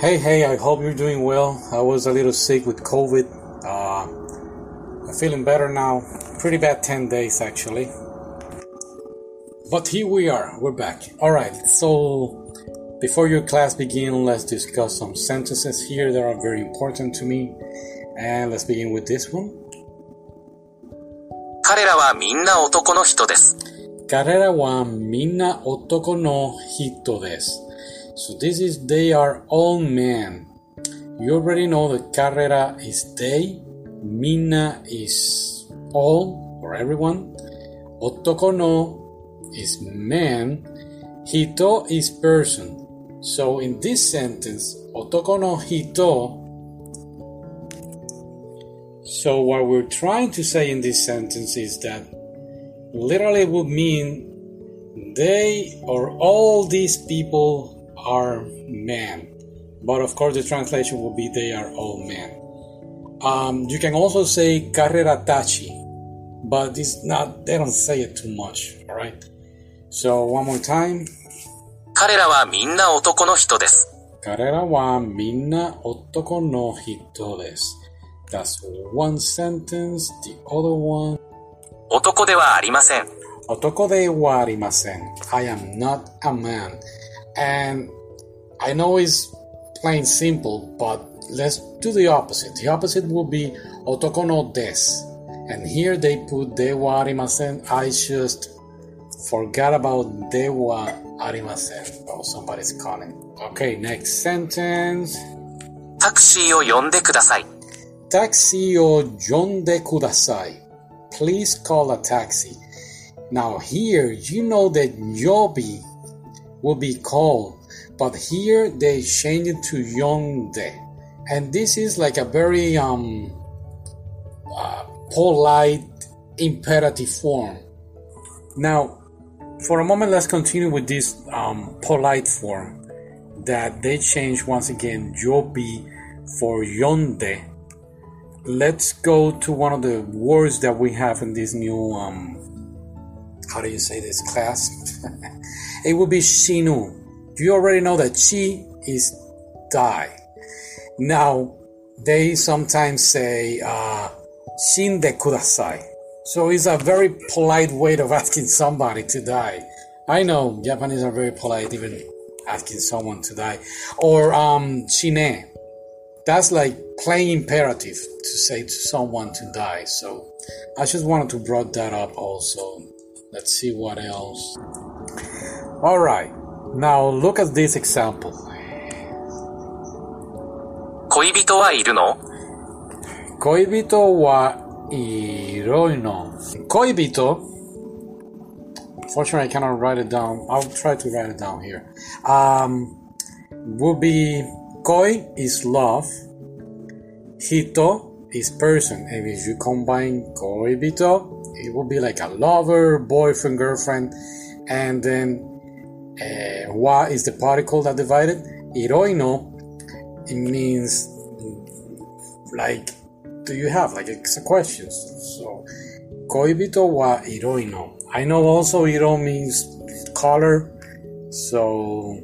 Hey, hey, I hope you're doing well. I was a little sick with COVID. Uh, I'm feeling better now. Pretty bad 10 days actually. But here we are, we're back. Alright, so before your class begin, let's discuss some sentences here that are very important to me. And let's begin with this one. 彼らはみんな男の人です。彼らはみんな男の人です。 So this is they are all men. You already know that karera is they, mina is all or everyone, otoko no is man, hito is person. So in this sentence, otoko no hito. So what we're trying to say in this sentence is that literally would mean they or all these people are men. But of course, the translation will be they are all men. Um, you can also say karera tachi, but it's not, they don't say it too much, all right? So one more time. 彼らはみんな男の人です。Karera wa minna otoko no hito desu. That's one sentence. The other one. I am not a man. And I know it's plain simple, but let's do the opposite. The opposite will be otoko no des. And here they put de wa arimasen. I just forgot about de wa arimasen. Oh, somebody's calling. Okay, next sentence. タクシーを呼んでください。 Taxi o yonde kudasai. Please call a taxi. Now here you know that yobi will be called, but here they change it to yonde. And this is like a very um uh, polite imperative form. Now, for a moment, let's continue with this um, polite form that they change once again yobi for yonde let's go to one of the words that we have in this new um how do you say this? Class? It will be shinu. You already know that chi is die now they sometimes say uh shinde kudasai so it's a very polite way of asking somebody to die. I know japanese are very polite even asking someone to die. Or um shine. That's like plain imperative to say to someone to die. So I just wanted to brought that up also. Let's see what else. All right. Now look at this example. 恋人はいるの Koibito wa iroino. Koibito. Unfortunately, I cannot write it down. I'll try to write it down here. Um, will be koi is love. Hito is person. And if you combine koibito, it will be like a lover, boyfriend, girlfriend. And then uh, wa is the particle that divided. Iroino, it means like, do you have? Like, it's a question. So, koibito wa iroino. I know also iro means color. So,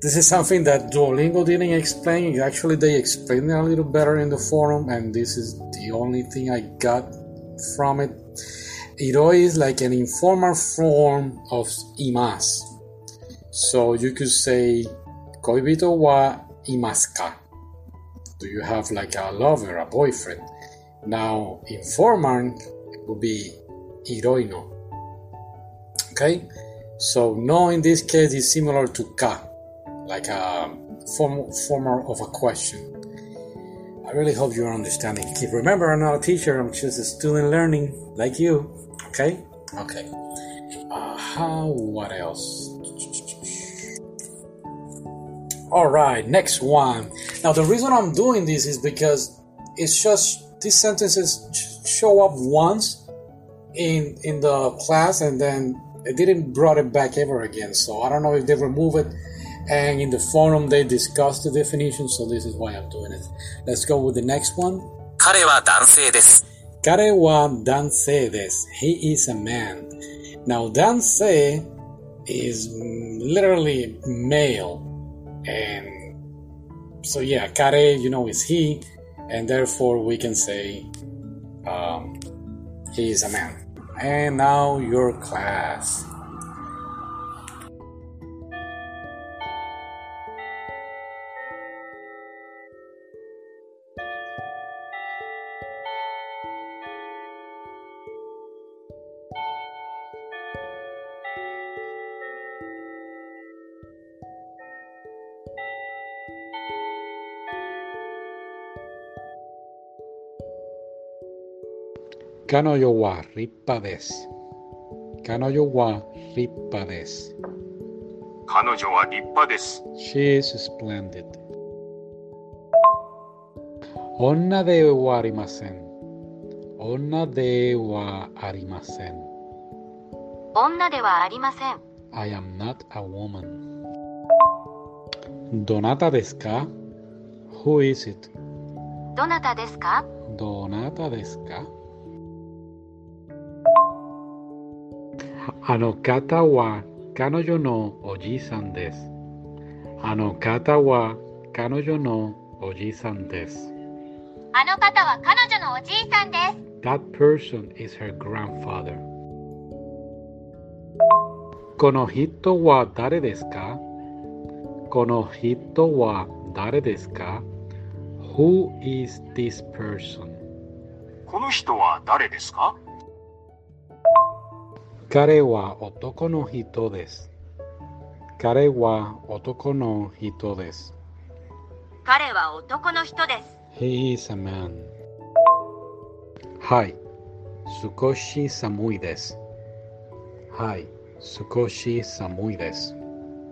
this is something that Duolingo didn't explain. Actually, they explained it a little better in the forum, and this is the only thing I got from it. Iro is like an informal form of imas. So you could say, Koibito wa imaska. Do you have like a lover, a boyfriend? Now, informal would be iroino. Okay? So, no in this case is similar to ka like a form, former of a question. I really hope you're understanding. Keep remember, I'm not a teacher. I'm just a student learning like you. Okay. Okay. Uh, how? What else? All right, next one. Now, the reason I'm doing this is because it's just these sentences show up once in in the class and then it didn't brought it back ever again. So I don't know if they remove it. And in the forum they discussed the definition, so this is why I'm doing it. Let's go with the next one. 彼は男性です。 Kare wa danse desu. He is a man. Now, danse is mm, literally male. And so, yeah, kare, you know, is he. And therefore, we can say um, he is a man. And now, your class. Kanoyowa Rippa des. Kanoyowa Rippa des. Kanoyowa Rippa des. She is splendid. Onna de wa arimasen. Onna de wa arimasen. Onna de wa arimasen. I am not a woman. Donata deska. Who is it? どなたですかどなたですかあの方は彼女のおじいさんです。あの方は彼女のおじいさんです。あの方は彼女のおじいさんです。That person is her grandfather. この人は誰ですか？この人は誰ですか ?Who is this person? この人は誰ですか？彼は男の人です。彼は男の人です。彼は男の人です。He is a man. はい。少し寒いです。はい。少し寒いです。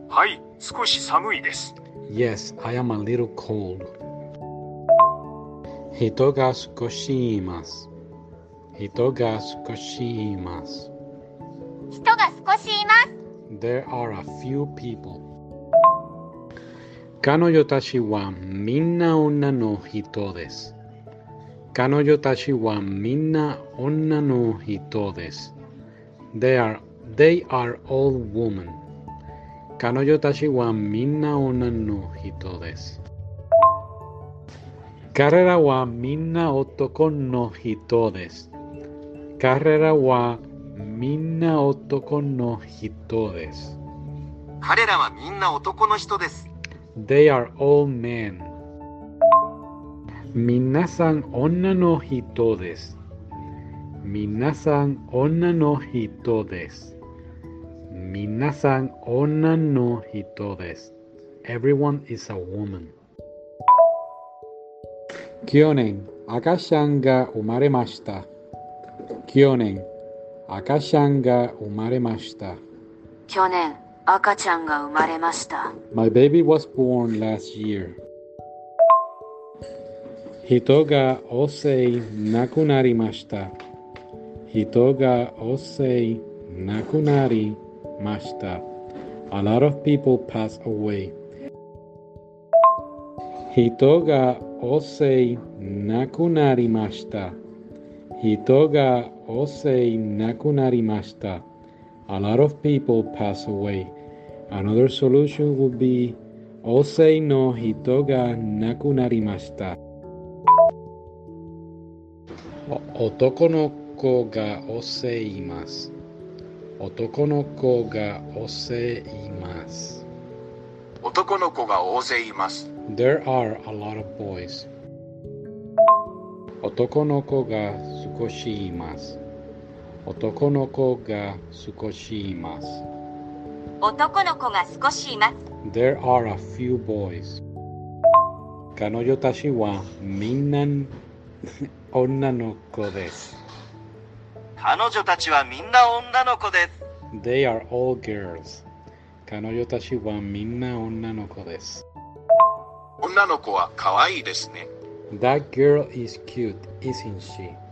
はい、少し寒いです。Yes, I am a little cold. 人が少しいます。人が少しいます。人が少しいます。 There are a few people. 彼女たちはみんな女の人です。彼女たちはみんな女の人です。They are, they are all women. 彼女たちはみんな女の人です。彼らはみんな男の人です。彼らは みんな男の人です。彼らはみんな男の人です。They are all men. 皆さん女の人です。皆さん女の人です。皆さん女の人です。Everyone is a woman. 去年、赤ちゃんが生まれました。去年、赤ちゃんが生まれました。去年、赤ちゃんが生まれました。My baby was born last year. 人が大勢亡くなりました。人が大勢亡くなりました。A lot of people passed away. 人が大勢亡くなりました。Hitoga ga osei nakunarimashita. A lot of people pass away. Another solution would be osei no hito nakunarimashita. Otoko no ko ga osei imasu. Otoko no ko ga osei imasu. Otoko no ko ga osei imasu. There are a lot of boys. Otoko no ko ga 少しいます。男の子が少しいます。男の子が少しいます。There are a few boys. 彼女たちはみんな女の子です。彼女たちはみんな女の子です。They are all girls. 彼女たちはみんな女の子です。女の子は可愛いですね。That girl is cute, isn't she?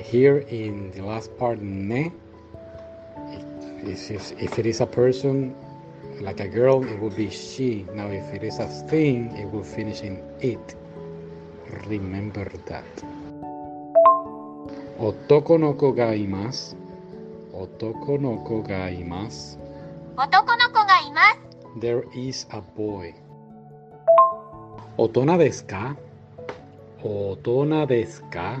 here in the last part, ne, if it is a person, like a girl, it will be she. Now, if it is a thing, it will finish in it. Remember that. Otoko no ko ga imasu. Otoko no ko ga imasu. Otoko no ko ga imasu. There is a boy. Otona desu ka? Otona desu ka?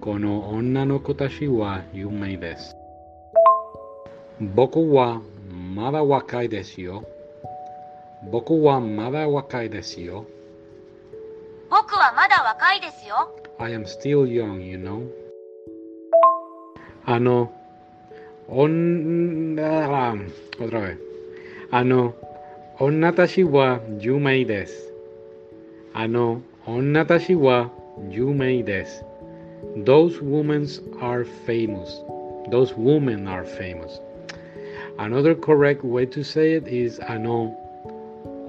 この女の子たちは有名です。僕はまだ若いですよ。僕はまだ若いですよ。僕はまだ若いですよ。I am still young, you know. あの、女、otra vez. あの、女たちは有名です。あの、女たちは有名です。Those women are famous. Those women are famous. Another correct way to say it is あの、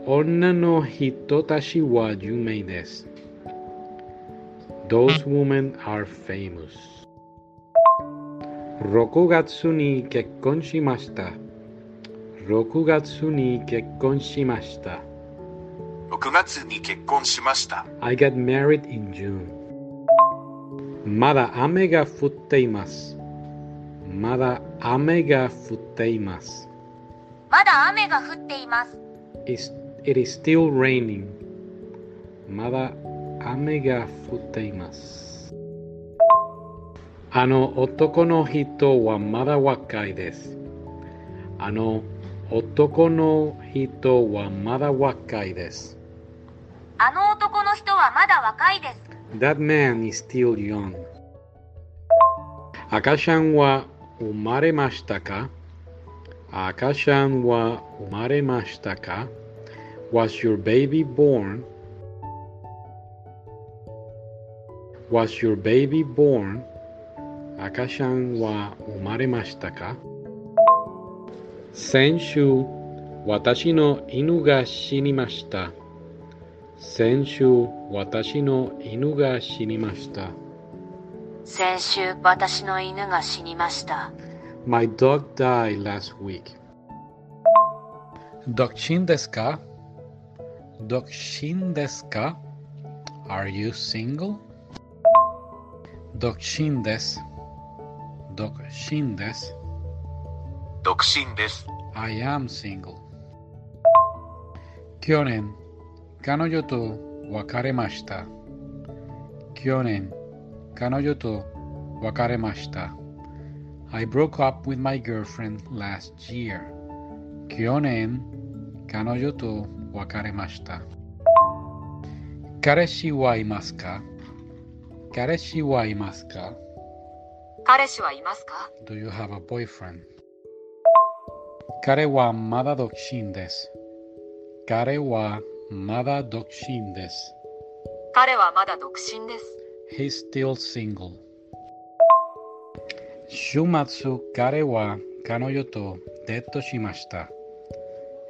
女の人たちは有名です。Those women are famous. 6月に結婚しました。6月に結婚しました。 6月に結婚しました。 I got married in June. まだ雨が降っています。まだ雨が降っています。まだ雨が降っています。It is still raining. まだ雨が降っています。あの男の人はまだ若いです。あの男の人はまだ若いです。あの男の人はまだ若いです。That man is still young. 赤ちゃんは生まれましたか赤ちゃんは生まれましたか ?Was your baby born? Was your baby born? 赤ちゃんは生まれましたか先週、私の犬が死にました。先週、私の犬が死にました。先週私の犬が死にました。 My dog died last week. 独身ですか独身ですか ?Are you single? 独身です。独身です。独身です。 I am single. 去年、 彼女と別れました。去年、彼女と別れました。I broke up with my girlfriend last year. 去年、彼女と別れました。彼氏はいますか？彼氏はいますか？彼氏はいますか？Do you have a boyfriend? 彼はまだ独身です。彼はまだ独身です。彼はまだ独身です。He's still single. 週末、彼は彼女とデートしました。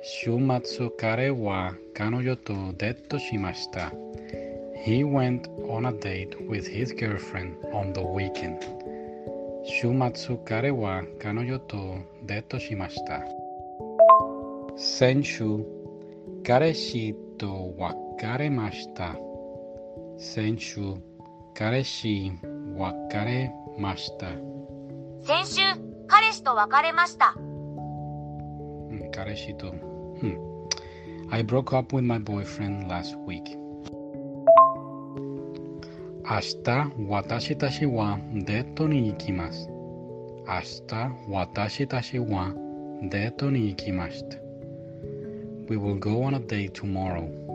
週末、彼は彼女とデートしました。He went on a date with his girlfriend on the weekend. 週末、彼は彼女とデートしました。先週、彼氏と別れました。先週、彼氏別れました。先週、彼氏と別れました。うん彼氏と。うん。I broke up with my boyfriend last week. 明日、私たちはデートに行きます。明日、私たちはデートに行きました。We will go on a date tomorrow.